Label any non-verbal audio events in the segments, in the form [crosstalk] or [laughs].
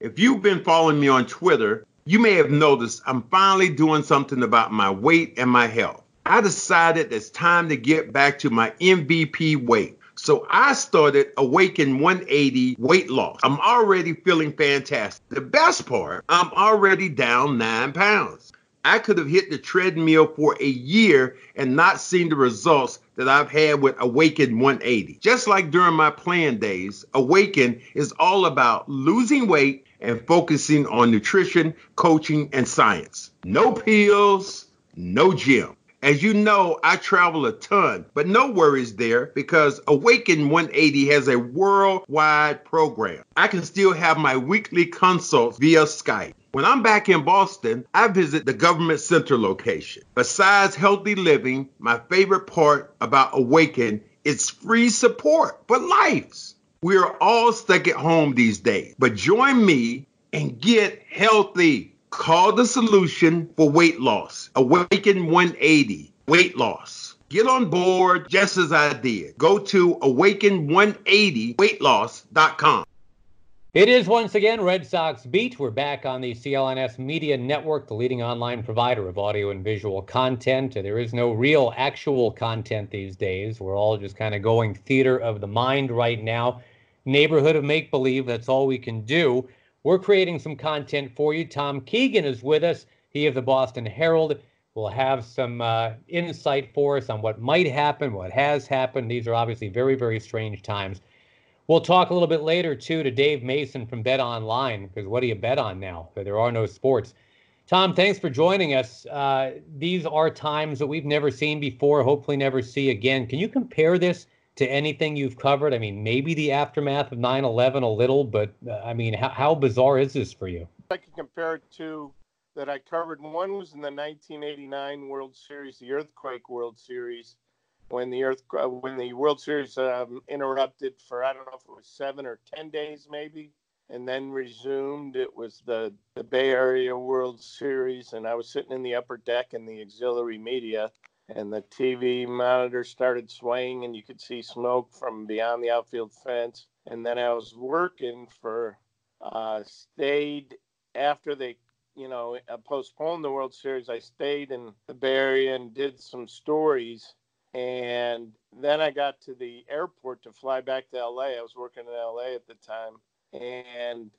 If you've been following me on Twitter, you may have noticed I'm finally doing something about my weight and my health. I decided it's time to get back to my MVP weight. So I started Awaken 180 weight loss. I'm already feeling fantastic. The best part, I'm already down nine pounds. I could have hit the treadmill for a year and not seen the results that I've had with Awaken 180. Just like during my plan days, Awaken is all about losing weight and focusing on nutrition, coaching, and science. No pills, no gym. As you know, I travel a ton, but no worries there because Awaken 180 has a worldwide program. I can still have my weekly consults via Skype. When I'm back in Boston, I visit the government center location. Besides healthy living, my favorite part about Awaken is free support for lives. We are all stuck at home these days, but join me and get healthy. Call the solution for weight loss. Awaken 180, weight loss. Get on board just as I did. Go to awaken180weightloss.com. It is once again Red Sox Beat. We're back on the CLNS Media Network, the leading online provider of audio and visual content. There is no real actual content these days. We're all just kind of going theater of the mind right now. Neighborhood of make believe. That's all we can do. We're creating some content for you. Tom Keegan is with us. He of the Boston Herald will have some uh, insight for us on what might happen, what has happened. These are obviously very, very strange times. We'll talk a little bit later, too, to Dave Mason from Bet Online, because what do you bet on now? There are no sports. Tom, thanks for joining us. Uh, these are times that we've never seen before, hopefully never see again. Can you compare this to anything you've covered? I mean, maybe the aftermath of 9 11 a little, but uh, I mean, how, how bizarre is this for you? I can compare it to that I covered. One was in the 1989 World Series, the Earthquake World Series when the Earth uh, when the World Series um, interrupted for I don't know if it was seven or ten days maybe, and then resumed. It was the the Bay Area World Series, and I was sitting in the upper deck in the auxiliary media, and the TV monitor started swaying, and you could see smoke from beyond the outfield fence. And then I was working for uh, stayed after they you know uh, postponed the World Series. I stayed in the Bay Area and did some stories and then I got to the airport to fly back to LA. I was working in LA at the time. And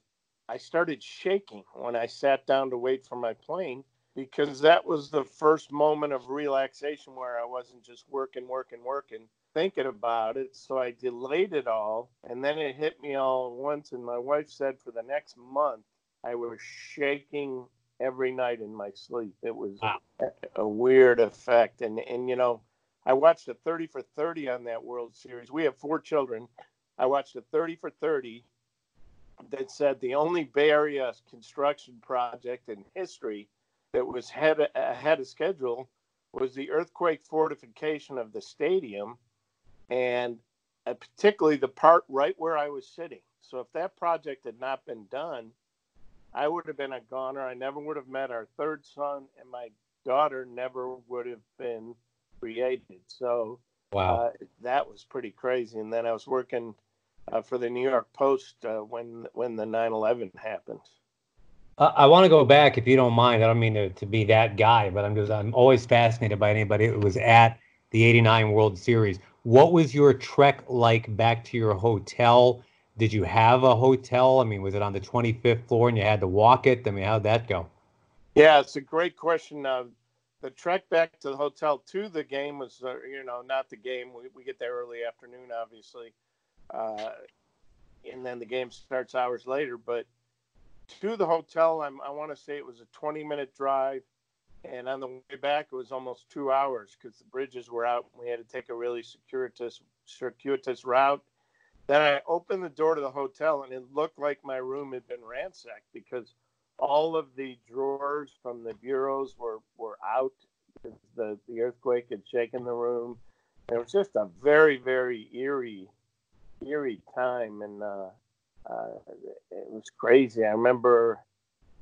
I started shaking when I sat down to wait for my plane because that was the first moment of relaxation where I wasn't just working, working, working, thinking about it. So I delayed it all. And then it hit me all at once. And my wife said for the next month, I was shaking every night in my sleep. It was wow. a, a weird effect. And, and, you know, I watched a 30 for 30 on that World Series. We have four children. I watched a 30 for 30 that said the only Bay Area construction project in history that was ahead, ahead of schedule was the earthquake fortification of the stadium, and uh, particularly the part right where I was sitting. So if that project had not been done, I would have been a goner. I never would have met our third son, and my daughter never would have been created. So wow, uh, that was pretty crazy. And then I was working uh, for the New York Post uh, when when the 9/11 happened. I want to go back, if you don't mind. I don't mean to, to be that guy, but I'm just I'm always fascinated by anybody who was at the '89 World Series. What was your trek like back to your hotel? did you have a hotel? I mean, was it on the 25th floor and you had to walk it? I mean, how'd that go? Yeah, it's a great question. Uh, the trek back to the hotel to the game was, uh, you know, not the game. We, we get there early afternoon, obviously. Uh, and then the game starts hours later. But to the hotel, I'm, I want to say it was a 20 minute drive. And on the way back, it was almost two hours because the bridges were out. We had to take a really circuitous, circuitous route. Then I opened the door to the hotel, and it looked like my room had been ransacked because all of the drawers from the bureaus were, were out because the, the earthquake had shaken the room. And it was just a very, very eerie, eerie time. And uh, uh, it was crazy. I remember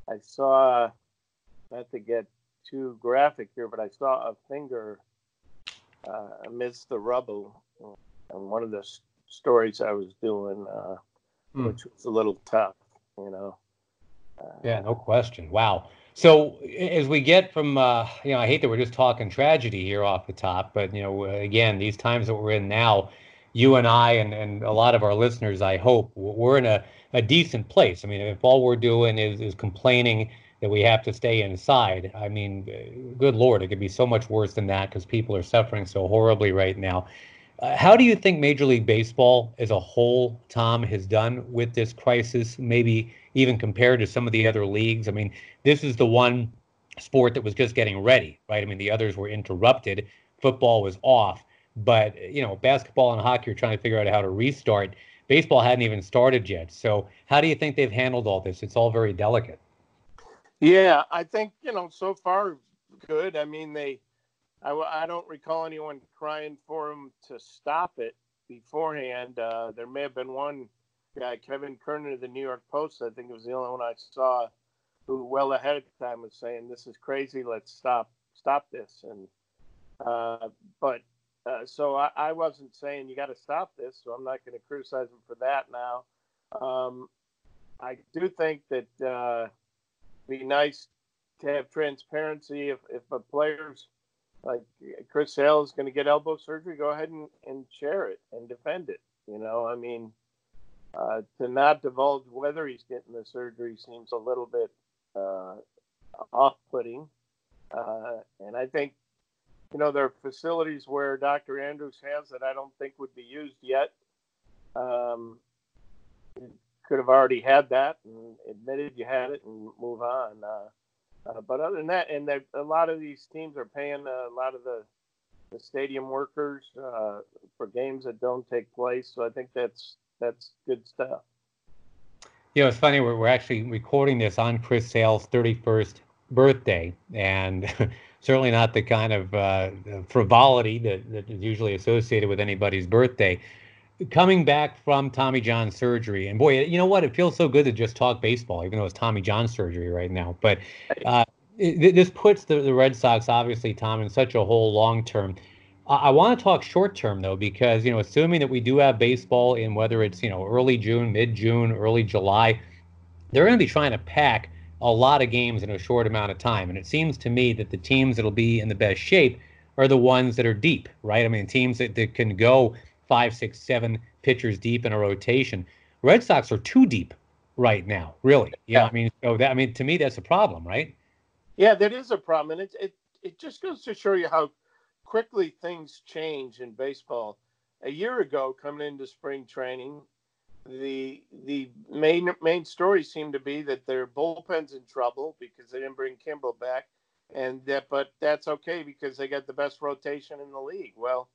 I saw, not to get too graphic here, but I saw a finger uh, amidst the rubble. And one of the stories I was doing, uh, mm. which was a little tough, you know. Yeah, no question. Wow. So as we get from, uh, you know, I hate that we're just talking tragedy here off the top, but you know, again, these times that we're in now, you and I and, and a lot of our listeners, I hope, we're in a, a decent place. I mean, if all we're doing is, is complaining that we have to stay inside, I mean, good Lord, it could be so much worse than that because people are suffering so horribly right now. Uh, how do you think Major League Baseball as a whole, Tom, has done with this crisis? Maybe even compared to some of the other leagues. I mean, this is the one sport that was just getting ready, right? I mean, the others were interrupted. Football was off, but you know, basketball and hockey are trying to figure out how to restart. Baseball hadn't even started yet. So, how do you think they've handled all this? It's all very delicate. Yeah, I think you know so far good. I mean, they, I, I don't recall anyone crying for them to stop it beforehand. Uh, there may have been one guy, Kevin Kernan of the New York Post, I think it was the only one I saw who well ahead of time was saying, "This is crazy. Let's stop stop this." And uh, but uh, so I, I, wasn't saying you got to stop this, so I'm not going to criticize him for that now. Um, I do think that uh, be nice to have transparency if if a player's like Chris Sale is going to get elbow surgery, go ahead and, and share it and defend it. You know, I mean, uh, to not divulge whether he's getting the surgery seems a little bit uh, off-putting. Uh, and I think, you know, there are facilities where Dr. Andrews has that I don't think would be used yet. Um, could have already had that and admitted you had it and move on. Uh, uh, but other than that, and a lot of these teams are paying a lot of the the stadium workers uh, for games that don't take place. So I think that's that's good stuff. You know, it's funny. We're, we're actually recording this on Chris Sale's 31st birthday, and [laughs] certainly not the kind of uh, frivolity that, that is usually associated with anybody's birthday. Coming back from Tommy John surgery, and boy, you know what? It feels so good to just talk baseball, even though it's Tommy John surgery right now. But uh, it, this puts the, the Red Sox, obviously, Tom, in such a whole long term. I want to talk short term though, because you know, assuming that we do have baseball in whether it's you know early June, mid June, early July, they're going to be trying to pack a lot of games in a short amount of time. And it seems to me that the teams that'll be in the best shape are the ones that are deep, right? I mean, teams that, that can go five, six, seven pitchers deep in a rotation. Red Sox are too deep right now, really. Yeah, I mean, so that I mean, to me, that's a problem, right? Yeah, that is a problem, and it it it just goes to show you how quickly things change in baseball. A year ago, coming into spring training, the the main main story seemed to be that their bullpen's in trouble because they didn't bring Kimbrel back, and that but that's okay because they got the best rotation in the league. Well,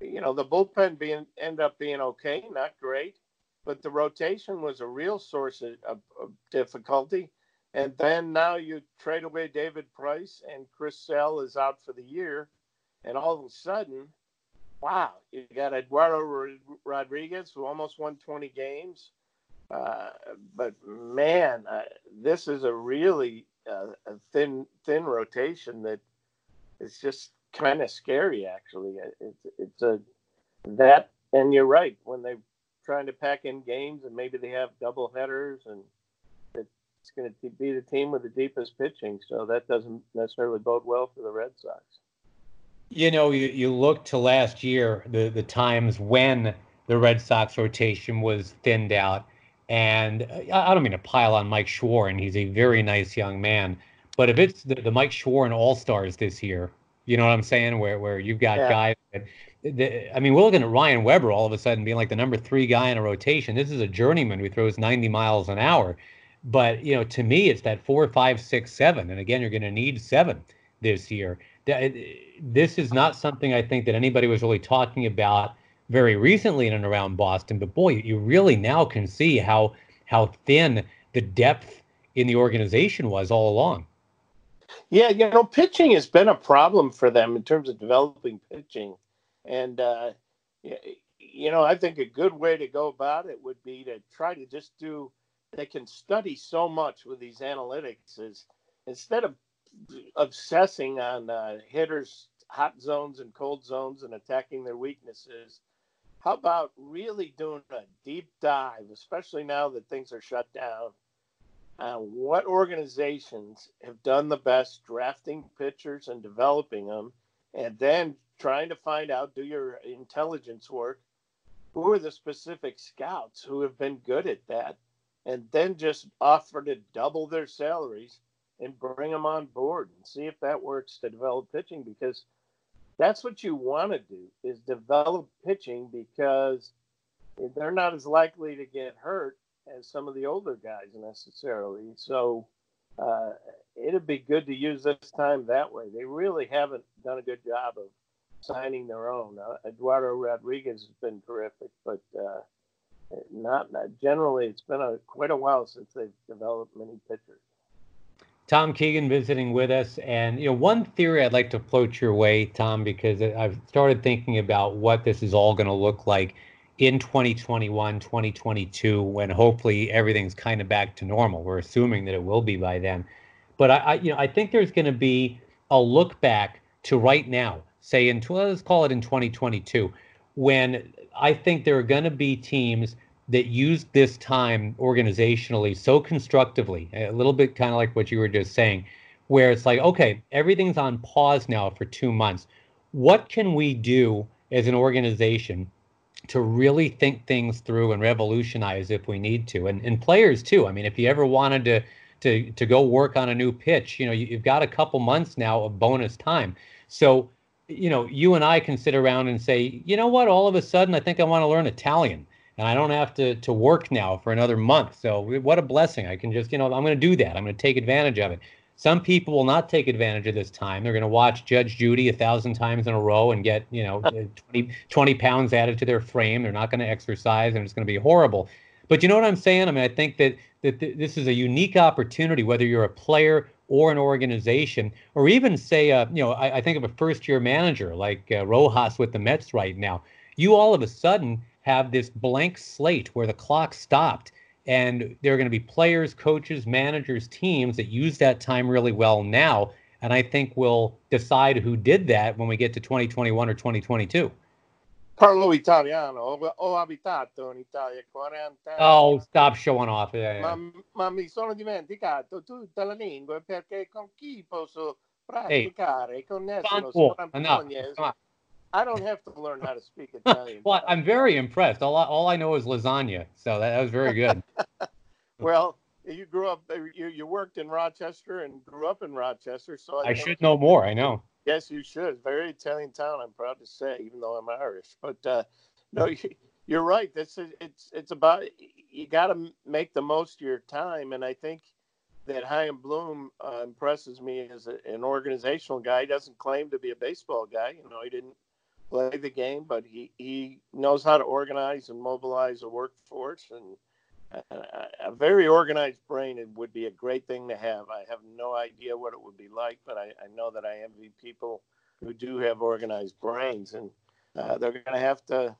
you know the bullpen being end up being okay, not great, but the rotation was a real source of, of, of difficulty. And then now you trade away David Price and Chris Sale is out for the year and all of a sudden, wow, you got Eduardo Rodriguez who almost won 20 games. Uh, but man, uh, this is a really uh, a thin thin rotation that is just kind of scary. Actually, it's it's a that and you're right when they're trying to pack in games and maybe they have double headers and it's going to be the team with the deepest pitching. So that doesn't necessarily bode well for the Red Sox. You know, you, you look to last year, the, the times when the Red Sox rotation was thinned out. And uh, I don't mean to pile on Mike Shawaryn. He's a very nice young man. But if it's the, the Mike Shawaryn All Stars this year, you know what I'm saying? Where where you've got yeah. guys that, the, I mean, we're looking at Ryan Weber all of a sudden being like the number three guy in a rotation. This is a journeyman who throws 90 miles an hour. But you know, to me, it's that four, five, six, seven, and again, you're going to need seven this year. This is not something I think that anybody was really talking about very recently in and around Boston. But boy, you really now can see how how thin the depth in the organization was all along. Yeah, you know, pitching has been a problem for them in terms of developing pitching, and uh, you know, I think a good way to go about it would be to try to just do they can study so much with these analytics is instead of obsessing on uh, hitters hot zones and cold zones and attacking their weaknesses. How about really doing a deep dive especially now that things are shut down on what organizations have done the best drafting pitchers and developing them and then trying to find out do your intelligence work who are the specific scouts who have been good at that and then just offer to double their salaries and bring them on board and see if that works to develop pitching because that's what you want to do is develop pitching because they're not as likely to get hurt as some of the older guys necessarily. So uh, it'd be good to use this time that way. They really haven't done a good job of signing their own. Uh, Eduardo Rodriguez has been terrific, but uh, not, not generally. It's been a quite a while since they've developed many pitchers. Tom Keegan visiting with us, and you know one theory I'd like to float your way, Tom, because I've started thinking about what this is all going to look like in 2021, 2022, when hopefully everything's kind of back to normal. We're assuming that it will be by then, but I, I you know, I think there's going to be a look back to right now, say in let's call it in 2022, when I think there are going to be teams that used this time organizationally so constructively, a little bit kind of like what you were just saying, where it's like, okay, everything's on pause now for two months. What can we do as an organization to really think things through and revolutionize if we need to? And, and players too. I mean, if you ever wanted to to to go work on a new pitch, you know, you, you've got a couple months now of bonus time. So you know, you and I can sit around and say, you know what, all of a sudden I think I want to learn Italian and I don't have to to work now for another month. So what a blessing. I can just, you know, I'm going to do that. I'm going to take advantage of it. Some people will not take advantage of this time. They're going to watch Judge Judy a thousand times in a row and get, you know, [laughs] 20, 20 pounds added to their frame. They're not going to exercise and it's going to be horrible. But you know what I'm saying? I mean, I think that that this is a unique opportunity, whether you're a player or an organization, or even say, uh, you know, I, I, think of a first-year manager like uh, Rojas with the Mets right now. You all of a sudden have this blank slate where the clock stopped, and there are going to be players, coaches, managers, teams that use that time really well now, and I think we'll decide who did that when we get to 2021 or 2022. Parlo italiano, ho abitato in Italia 40 anni. Oh, stop showing off. Yeah, yeah. Ma, ma, mi sono dimenticato tutta la lingua perché con chi posso praticare? Hey, con nessuno. Enough. I don't have to learn how to speak [laughs] Italian. well, I'm very impressed. All I, all I know is lasagna, so that, that was very good. [laughs] well, you grew up, you, you worked in Rochester and grew up in Rochester, so I, I should know more. I know. Yes, you should. Very Italian town. I'm proud to say, even though I'm Irish. But uh, no, you, are right. That's it's it's about you got to make the most of your time, and I think that Chaim Bloom uh, impresses me as a, an organizational guy. He doesn't claim to be a baseball guy. You know, he didn't play the game, but he he knows how to organize and mobilize a workforce and a, very organized brain it would be a great thing to have. I have no idea what it would be like, but I, I know that I envy people who do have organized brains, and uh, they're going to have to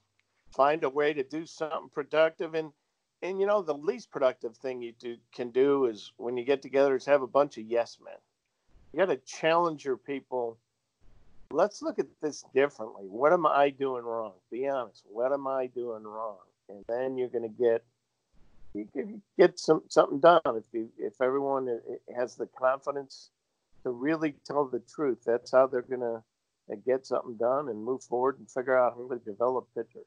find a way to do something productive. And and you know the least productive thing you do can do is when you get together is have a bunch of yes men. You got to challenge your people. Let's look at this differently. What am I doing wrong? Be honest. What am I doing wrong? And then you're going to get you can get some something done if you if everyone has the confidence to really tell the truth. That's how they're gonna uh, get something done and move forward and figure out how to develop pitchers.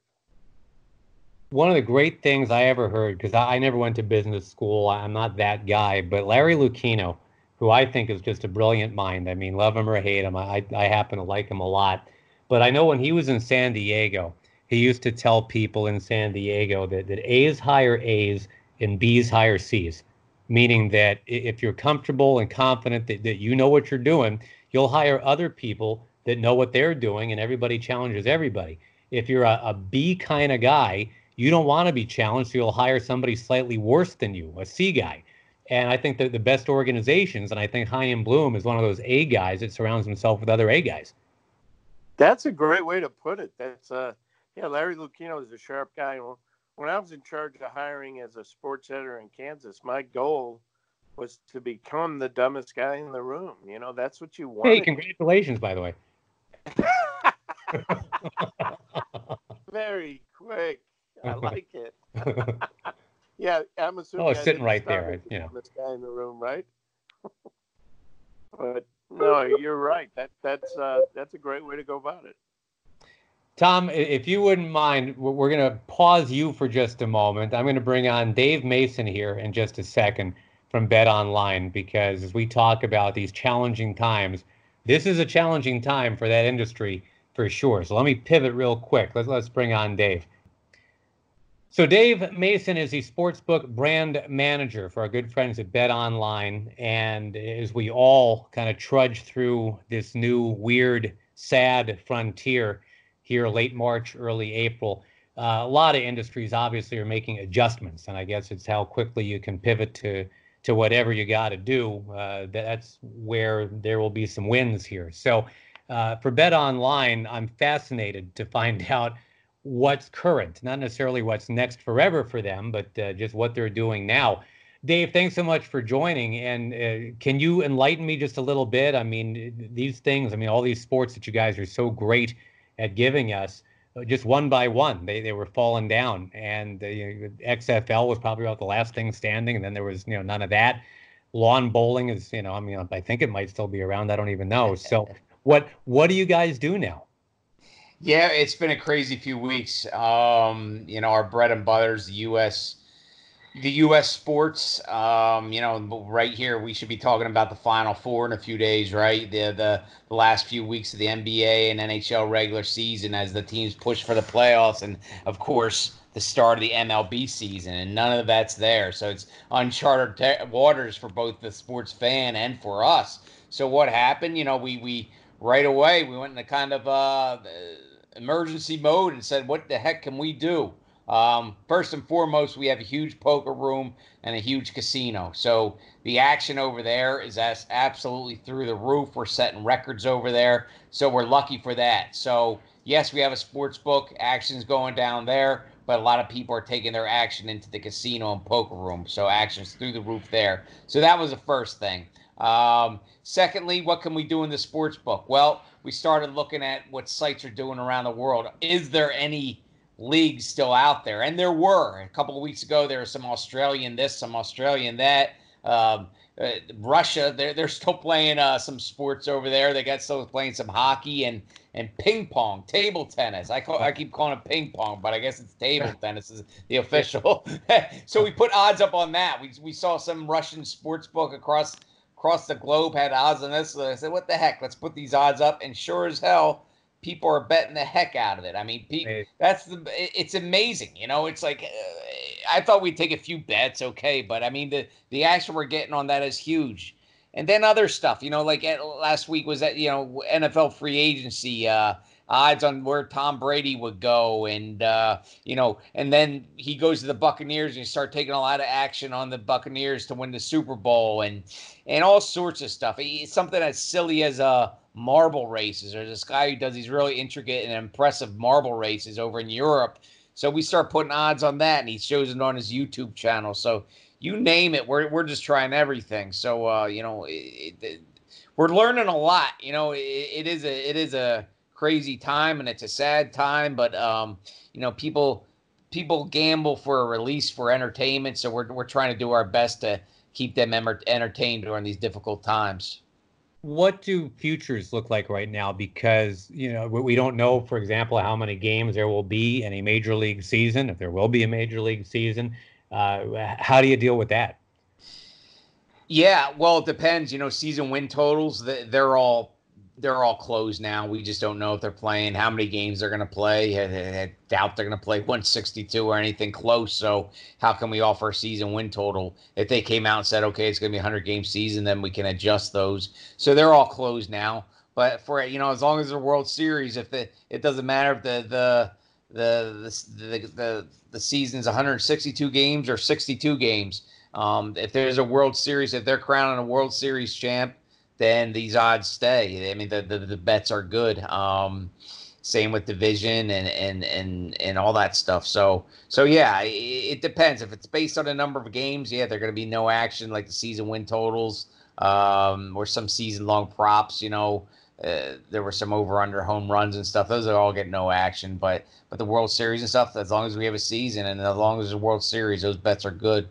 one of the great things I ever heard, because I, I, never went to business school, I'm not that guy, but Larry Lucchino, who I think is just a brilliant mind. I mean, love him or hate him, I, I happen to like him a lot. But I know when he was in San Diego, he used to tell people in San Diego that, that A's hire A's and B's hire C's, meaning that if you're comfortable and confident that, that you know what you're doing, you'll hire other people that know what they're doing and everybody challenges everybody. If you're a, a B kind of guy, you don't want to be challenged, so you'll hire somebody slightly worse than you, a C guy. And I think that the best organizations, and I think Chaim Bloom is one of those A guys that surrounds himself with other A guys. That's a great way to put it. That's uh, yeah, Larry Lucchino is a sharp guy. When I was in charge of hiring as a sports editor in Kansas, my goal was to become the dumbest guy in the room. You know, that's what you want. Hey, congratulations, by the way. [laughs] Very quick. I like it. [laughs] yeah, I'm assuming. Oh, it's sitting right there. You know, this guy in the room, right? [laughs] but no, you're right. That that's uh, that's a great way to go about it. Tom, if you wouldn't mind, we're going to pause you for just a moment. I'm going to bring on Dave Mason here in just a second from Bet Online because as we talk about these challenging times, this is a challenging time for that industry for sure. So let me pivot real quick. Let's let's bring on Dave. So Dave Mason is the sportsbook brand manager for our good friends at Bet Online, and as we all kind of trudge through this new weird, sad frontier here, late March, early April, uh, a lot of industries obviously are making adjustments, and I guess it's how quickly you can pivot to to whatever you got to do. Uh, that's where there will be some wins here. So uh, for Bet Online, I'm fascinated to find [laughs] out what's current, not necessarily what's next forever for them, but uh, just what they're doing now. Dave, thanks so much for joining. And uh, can you enlighten me just a little bit? I mean, these things, I mean, all these sports that you guys are so great at giving us, uh, just one by one, they, they were falling down. And uh, you know, XFL was probably about the last thing standing. And then there was, you know, none of that. Lawn bowling is, you know, I mean, I think it might still be around. I don't even know. So, [laughs] what what do you guys do now? Yeah, it's been a crazy few weeks. Um, you know, our bread and butter is the U.S. The U.S. sports. Um, you know, right here we should be talking about the Final Four in a few days, right? The the, the last few weeks of the NBA and NHL regular season as the teams push for the playoffs, and of course the start of the MLB season, and none of that's there. So it's uncharted te- waters for both the sports fan and for us. So what happened? You know, we we right away we went into kind of uh emergency mode and said, what the heck can we do? Um, first and foremost, we have a huge poker room and a huge casino. So the action over there is as absolutely through the roof. We're setting records over there. So we're lucky for that. So, yes, we have a sports book. Action's going down there, but a lot of people are taking their action into the casino and poker room. So action's through the roof there. So that was the first thing. Um, secondly, what can we do in the sports book? Well, we started looking at what sites are doing around the world. Is there any leagues still out there? And there were. A couple of weeks ago, there was some Australian this, some Australian that. Um, uh, Russia, they're they're [laughs] still playing uh, some sports over there. They got still playing some hockey and and ping pong, table tennis. I call I keep calling it ping pong, but I guess it's table [laughs] tennis is the official. [laughs] so we put odds up on that. We we saw some Russian sports book across across the globe had odds on this. So I said, what the heck? Let's put these odds up. And sure as hell, people are betting the heck out of it. I mean, people, that's the. It's amazing. You know, it's like uh, I thought we'd take a few bets, okay, but I mean the the action we're getting on that is huge. And then other stuff, you know, like uh, last week was that you know NFL free agency. Uh, odds on where Tom Brady would go, and uh, you know, and then he goes to the Buccaneers and you start taking a lot of action on the Buccaneers to win the Super Bowl, and and all sorts of stuff. It's something as silly as uh, marble races. There's this guy who does these really intricate and impressive marble races over in Europe. So we start putting odds on that, and he shows it on his YouTube channel. So you name it, we're we're just trying everything. So uh, you know, it, it, we're learning a lot. You know, it, it is a it is a crazy time and it's a sad time, but um, you know, people people gamble for a release for entertainment, so we're we're trying to do our best to keep them entertained during these difficult times. what do futures look like right now? Because you know we don't know, for example, how many games there will be in a major league season. If there will be a major league season, uh, how do you deal with that? Yeah, well, it depends. You know, season win totals they're all they're all closed now. We just don't know if they're playing, how many games they're going to play. I, I, doubt they're going to play [laughs] 162 or anything close. So how can we offer a season win total? If they came out and said, okay, it's going to be a 100 game season, then we can adjust those. So they're all closed now. But for you know, as long as the World Series, if the it doesn't matter if the the the the the, the season's 162 games or 62 games. Um, if there's a World Series, if they're crowning a World Series champ, then these odds stay. I mean, the the, the bets are good. Um, same with division and and and and all that stuff. So so yeah, it, it depends. If it's based on a number of games, yeah, they're going to be no action like the season win totals um, or some season long props. You know, uh, there were some over under home runs and stuff. Those are all get no action. But but the World Series and stuff, as long as we have a season and as long as the World Series, those bets are good.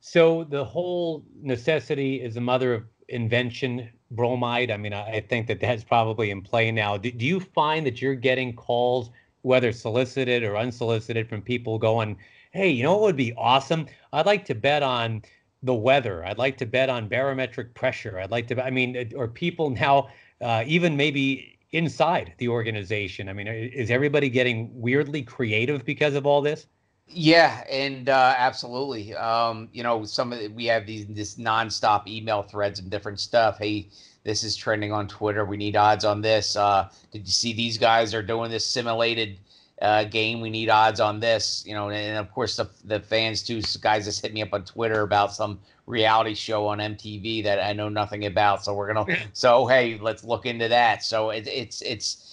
So the whole necessity is the mother of invention bromide. I mean, I think that that's probably in play now. Do, do you find that you're getting calls, whether solicited or unsolicited, from people going, "Hey, you know what would be awesome? I'd like to bet on." the weather. I'd like to bet on barometric pressure. I'd like to, I mean, or people [laughs] now, uh, even maybe inside the organization. I mean, is everybody getting weirdly creative because of all this? Yeah, and uh, absolutely. Um, you know, some of the, we have these this nonstop email threads and different stuff. Hey, this is trending on Twitter. We need odds on this. Uh, did you see these guys are doing this simulated uh, game? We need odds on this. You know, and, and of course the, the fans too. Guys just hit me up on Twitter about some reality show on MTV that I know nothing about. So we're gonna. [laughs] so hey, let's look into that. So it, it's it's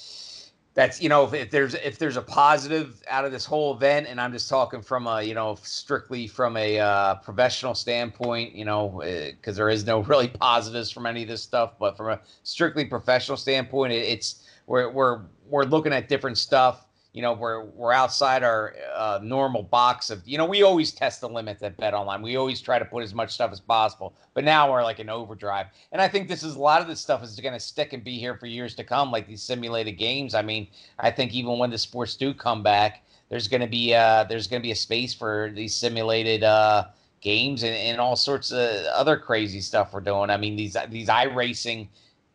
that's you know if, if, there's if there's a positive out of this whole event and i'm just talking from a you know strictly from a uh, professional standpoint you know because uh, there is no [laughs] really positives from any of this stuff but from a strictly professional standpoint it, it's we're, we're we're looking at different stuff you know we're we're outside our uh, normal box of you know we always test the limits at bet online. We always try to put as much stuff as possible but now we're like in overdrive. And i think this is a lot of this stuff is going to stick and be here for years to come like these simulated games. I mean i think even when the sports do come back there's going to be uh there's going to be a space for these simulated uh games and, and all sorts of other crazy stuff we're doing. I mean these these iRacing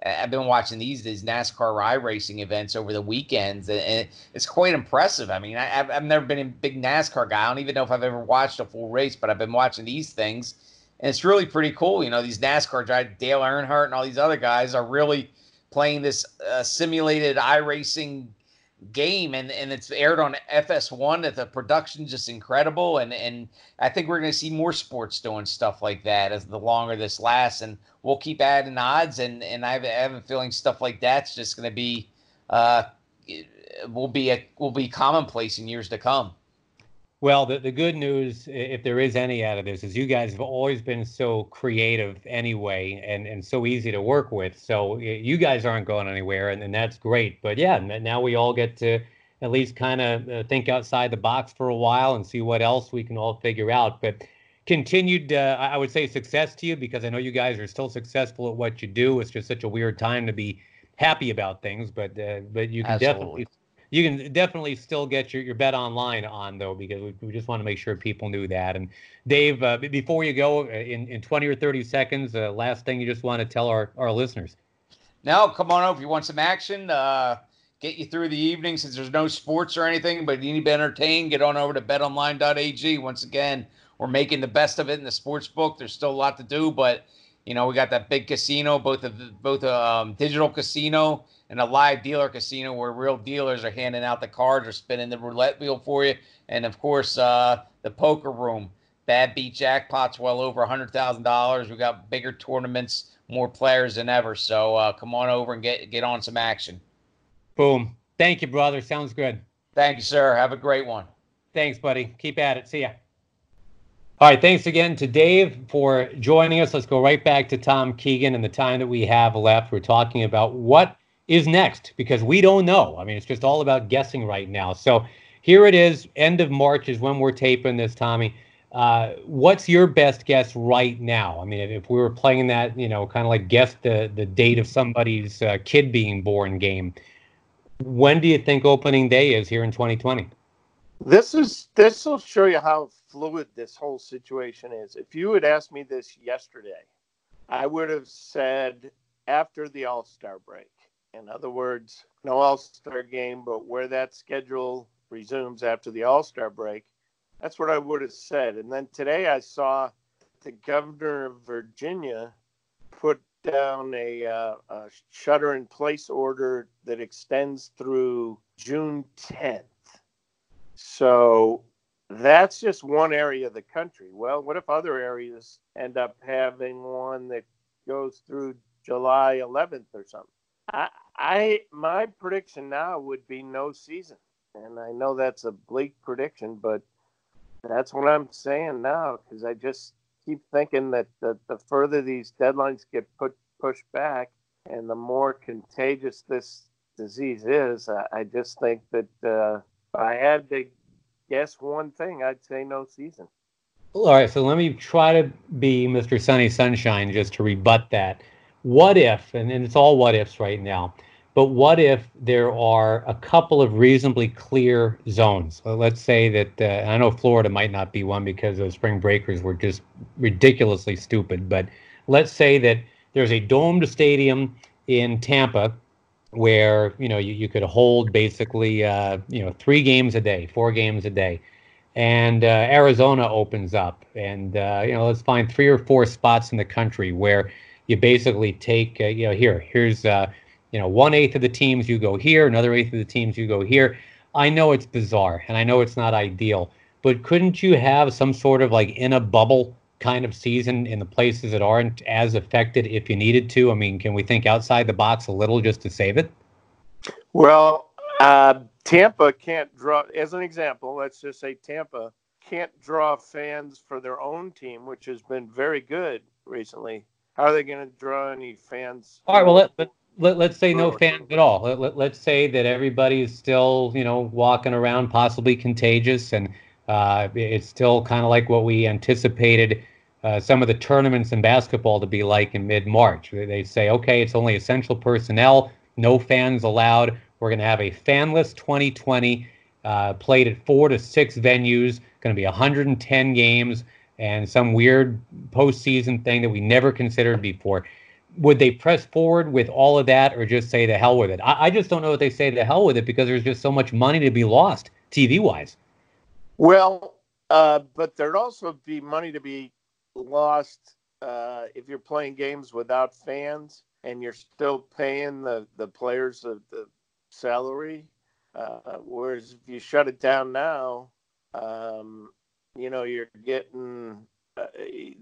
I've been watching these these NASCAR racing events over the weekends, and it's quite impressive. I mean, I, have I've never been a big NASCAR guy. I don't even know if I've ever watched a full race, but I've been watching these things, and it's really pretty cool. You know, these NASCAR guys, Dale Earnhardt and all these other guys are really playing this uh, simulated iRacing game and, and it's aired on FS1 that the production's just incredible and and I think we're going to see more sports doing stuff like that as the longer this lasts and we'll keep adding odds and and I have, I have a feeling stuff like that's just going to be uh will be a will be commonplace in years to come. Well, the, the good news, if there is any out of this, is you guys have always been so creative anyway and, and so easy to work with. So you guys aren't going anywhere, and, and that's great. But yeah, now we all get to at least kind of uh, think outside the box for a while and see what else we can all figure out. But continued, uh, I would say, success to you because I know you guys are still successful at what you do. It's just such a weird time to be happy about things, but uh, but you can Absolutely. definitely you can definitely still get your, your bet online on though because we, we just want to make sure people knew that. And dave uh, before you go uh, in, in 20 or 30 seconds uh, last thing you just want to tell our, our listeners. Now come on over. If you want some action uh, get you through the evening since there's no sports or anything but you need to be entertained get on over to betonline.ag once again. We're making the best of it in the sports book. There's still a lot to do but you know we got that big casino both of both um, digital casino and a live dealer casino where real dealers are handing out the cards or spinning the roulette wheel for you. And of course, uh, the poker room. Bad beat jackpots well over a hundred thousand dollars. We got bigger tournaments, more players than ever. So uh, come on over and get get on some action. Boom. Thank you, brother. Sounds good. Thank you, sir. Have a great one. Thanks, buddy. Keep at it. See ya. All right, thanks again to Dave for joining us. Let's go right back to Tom Keegan and the time that we have left. We're talking about what is next because we don't know. I mean, it's just all about guessing right now. So here it is. End of March is when we're taping this, Tommy. Uh, what's your best guess right now? I mean, if, we were playing that, you know, kind of like guess the the date of somebody's uh, kid being born game, when do you think opening day is here in 2020? This is this will show you how fluid this whole situation is. If you had asked me this yesterday, I would have said after the All Star break. In other words, no All Star game, but where that schedule resumes after the All Star break. That's what I would have said. And then today I saw the governor of Virginia put down a, uh, a shutter in place order that extends through June 10th. So that's just one area of the country. Well, what if other areas end up having one that goes through July 11th or something? I, I my prediction now would be no season, and I know that's a bleak prediction, but that's what I'm saying now because I just keep thinking that the, the further these deadlines get put pushed back, and the more contagious this disease is, I, I just think that uh, I had to guess one thing, I'd say no season. All right, so let me try to be Mr. Sunny Sunshine just to rebut that. What if, and, and it's all what ifs right now, but what if there are a couple of reasonably clear zones? let's say that, uh, I know Florida might not be one because those spring breakers were just ridiculously stupid, but let's say that there's a domed stadium in Tampa where you know you, you could hold basically uh, you know three games a day, four games a day, and uh, Arizona opens up, and uh, you know let's find three or four spots in the country where you basically take uh, you know here here's uh, you know one eighth of the teams you go here, another eighth of the teams you go here. I know it's bizarre, and I know it's not ideal, but couldn't you have some sort of like in a bubble? kind of season in the places that aren't as affected if you needed to? I mean, can we think outside the box a little just to save it? Well, uh, Tampa can't draw, as an example, let's just say Tampa can't draw fans for their own team, which has been very good recently. How are they going to draw any fans? All right, well, let, let, let, us say no fans at all. Let, let, let's say that everybody's still, you know, walking around possibly contagious and uh, it's still kind of like what we anticipated uh, some of the tournaments in basketball to be like in mid March. They say, okay, it's only essential personnel, no fans allowed. We're going to have a fanless 2020 uh, played at four to six venues, going to be 110 games, and some weird postseason thing that we never considered before. Would they press forward with all of that or just say the hell with it? I, I just don't know what they say the hell with it because there's just so much money to be lost TV wise. Well, uh, but there'd also be money to be lost uh, if you're playing games without fans and you're still paying the, the players the, the salary. Uh, whereas if you shut it down now, um, you know, you're getting uh,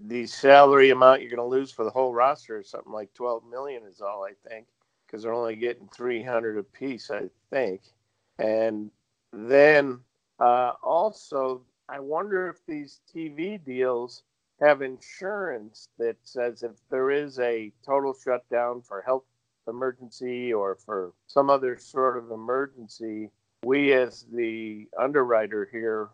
the salary amount you're going to lose for the whole roster is something like 12 million is all I think because they're only getting 300 a piece, I think. And then uh, also, I wonder if these TV deals have insurance that says if there is a total shutdown for health emergency or for some other sort of emergency, we as the underwriter here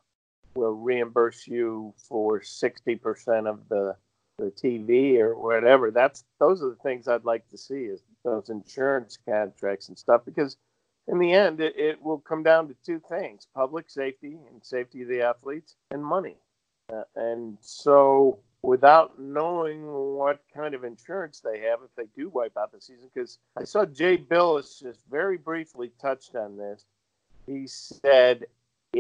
will reimburse you for 60% of the the TV or whatever. That's those are the things I'd like to see is those insurance contracts and stuff because in the end it, it will come down to two things: public safety and safety of the athletes and money. Uh, and so, without knowing what kind of insurance they have if they do wipe out the season, because I saw Jay Bilas just very briefly touched on this. He said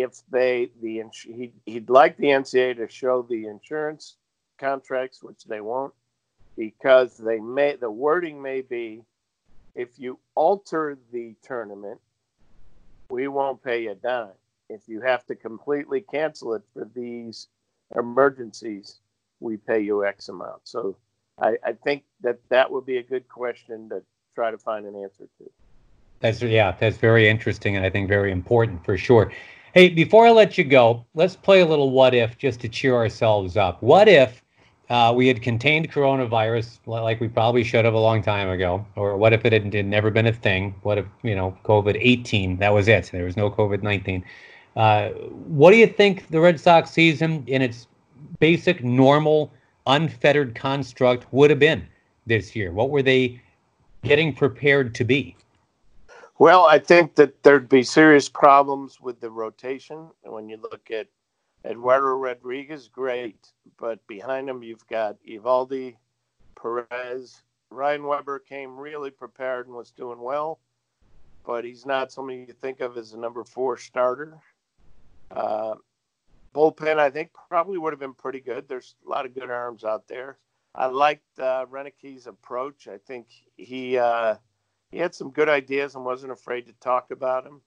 if they the he he'd like the NCAA to show the insurance contracts, which they won't, because they may the wording may be if you alter the tournament, we won't pay a dime. If you have to completely cancel it for these emergencies, we pay you X amount. So I, I think that that would be a good question to try to find an answer to. That's yeah, that's very interesting and I think very important for sure. Hey, before I let you go, let's play a little what if just to cheer ourselves up. What if uh, we had contained coronavirus like we probably should have a long time ago? Or what if it had, had never been a thing? What if, you know, COVID 18, that was it? There was no COVID 19. Uh, what do you think the Red Sox season in its basic, normal, unfettered construct would have been this year? What were they getting prepared to be? Well, I think that there'd be serious problems with the rotation. When you look at Eduardo Rodriguez, great, but behind him you've got Eovaldi, Perez. Ryan Weber came really prepared and was doing well, but he's not somebody you think of as a number four starter. Uh, bullpen, I think, probably would have been pretty good. There's a lot of good arms out there. I liked uh, approach. I think he uh, he had some good ideas and wasn't afraid to talk about them.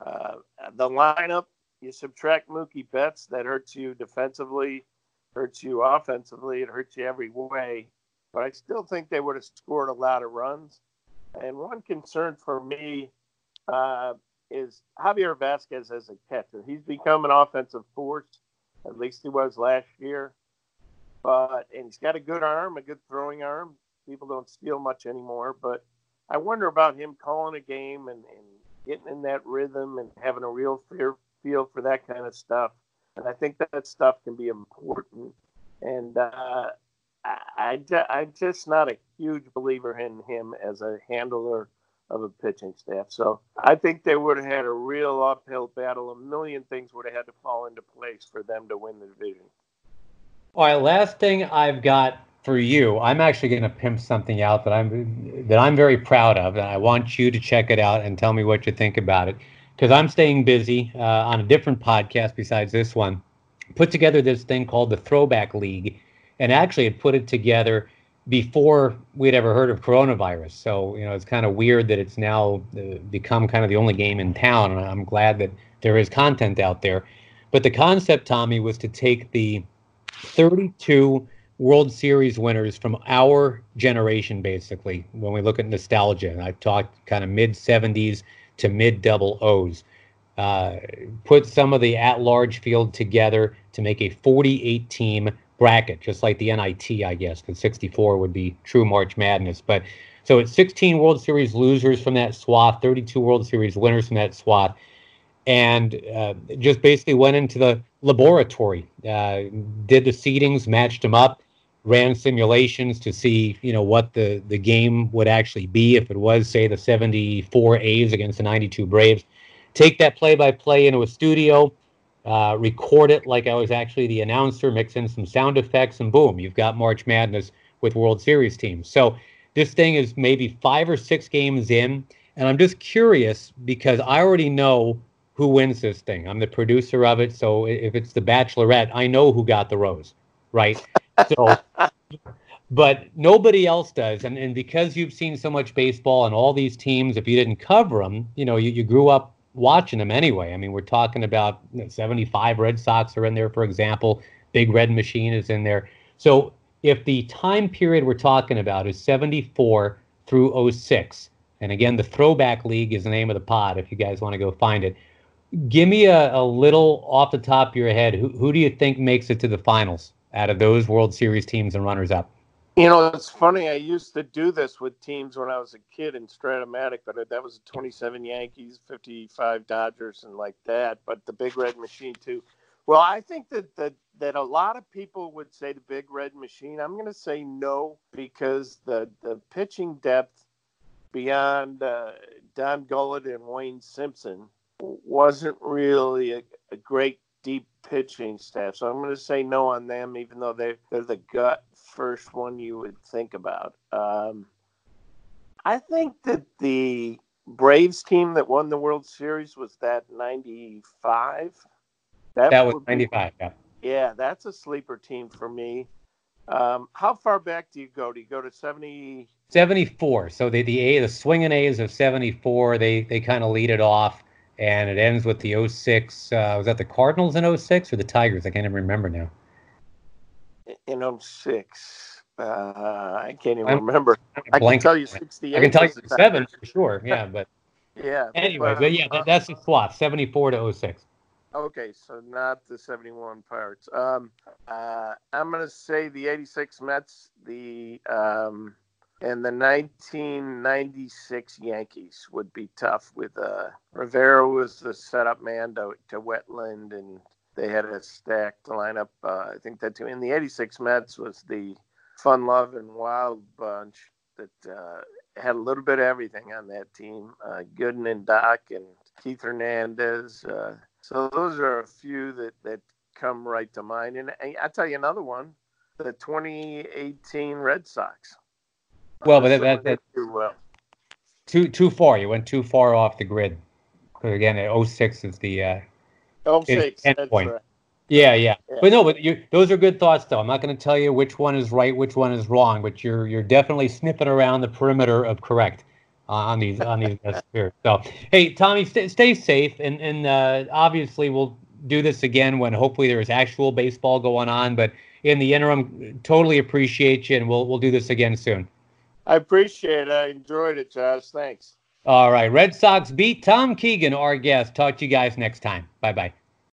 Uh, the lineup, you subtract Mookie Betts, that hurts you defensively, hurts you offensively, it hurts you every way. But I still think they would have scored a lot of runs. And one concern for me uh, is Javier Vazquez as a catcher. He's become an offensive force, at least he was last year. But and he's got a good arm, a good throwing arm. People don't steal much anymore, but I wonder about him calling a game and, and getting in that rhythm and having a real fear, feel for that kind of stuff. And I think that, stuff can be important. And uh, I, I, I'm just not a huge believer in him as a handler of a pitching staff. So I think they would have had a real uphill battle. A million things would have had to fall into place for them to win the division. All right, last thing I've got for you, I'm actually going to pimp something out that I'm that I'm very proud of, and I want you to check it out and tell me what you think about it. Because I'm staying busy uh, on a different podcast besides this one. Put together this thing called the Throwback League, and actually had put it together before we'd ever heard of coronavirus. So you know, it's kind of weird that it's now uh, become kind of the only game in town, and I'm glad that there is content out there. But the concept, Tommy, was to take the 32 World Series winners from our generation, basically, when we look at nostalgia. And I've talked kind of mid 70s to mid double O's. Uh, put some of the at large field together to make a 48 team bracket, just like the NIT, I guess, because 64 would be true March Madness. But so it's 16 World Series losers from that swath, 32 World Series winners from that swath, and uh, just basically went into the laboratory, uh, did the seedings, matched them up, ran simulations to see, you know, what the, the game would actually be if it was, say, the 74 A's against the 92 Braves. Take that play by play into a studio, uh, record it like I was actually the announcer, mix in some sound effects, and boom, you've got March Madness with World Series teams. So this thing is maybe five or six games in, and I'm just curious because I already know who wins this thing. I'm the producer of it, so if it's the Bachelorette, I know who got the rose, right? So, but nobody else does, and and because you've seen so much baseball and all these teams, if you didn't cover them, you know, you, you grew up watching them anyway. I mean, we're talking about you know, 75 Red Sox are in there, for example. Big Red Machine is in there. So if the time period we're talking about is 74 through 06, and again, the Throwback League is the name of the pod if you guys want to go find it give me a, a little off the top of your head. Who, who do you think makes it to the finals out of those World Series teams and runners up? You know, it's funny. I used to do this with teams when I was a kid in Strat-O-Matic, but that was 27 Yankees, 55 Dodgers, and like that. But the Big Red Machine too. Well, I think that that, that a lot of people would say the Big Red Machine. I'm going to say no because the the pitching depth beyond uh, Don Gullett and Wayne Simpson wasn't really a, a great deep pitching staff. So I'm going to say no on them, even though they they're the gut first one you would think about. Um, I think that the Braves team that won the World Series was that '95. That, that was '95. Yeah. Yeah, that's a sleeper team for me. Um, how far back do you go? Do you go to 70? 74. So the the A the swinging A's of 74. They they kind of lead it off and it ends with the 06. Uh, was that the Cardinals in 06 or the Tigers? I can't even remember now. In 06. Uh, I can't even I'm, remember. i can tell you 68. I can tell you seven for sure. Yeah, [laughs] but yeah. Anyway, but, but yeah, that, that's the swap 74 to 06. Okay, so not the 71 Pirates. Um, uh, I'm going to say the 86 Mets, the um, and the 1996 Yankees would be tough with uh, Rivera was the setup man to, to Wetteland and they had a stacked lineup. Uh, I think that in the '86 Mets was the Fun Love and Wild bunch that uh, had a little bit of everything on that team. Uh, Gooden and Doc and Keith Hernandez. Uh, so those are a few that that come right to mind. And I'll tell you another one, the 2018 Red Sox. Well, but that, that, that too well. Too too far. You went too far off the grid. Because again, at 06 is the uh, 06 point. Right. Yeah, yeah, yeah, But no, but you, those are good thoughts, though. I'm not going to tell you which one is right, which one is wrong, but you're you're definitely sniffing around the perimeter of correct uh, on these on these [laughs] here. So, hey, Tommy, stay, stay safe, and and uh, obviously we'll do this again when hopefully there is actual baseball going on. But in the interim, totally appreciate you, and we'll we'll do this again soon. I appreciate it. I enjoyed it, Josh. Thanks. All right, Red Sox beat Tom Keegan, our guest. Talk to you guys next time. Bye bye.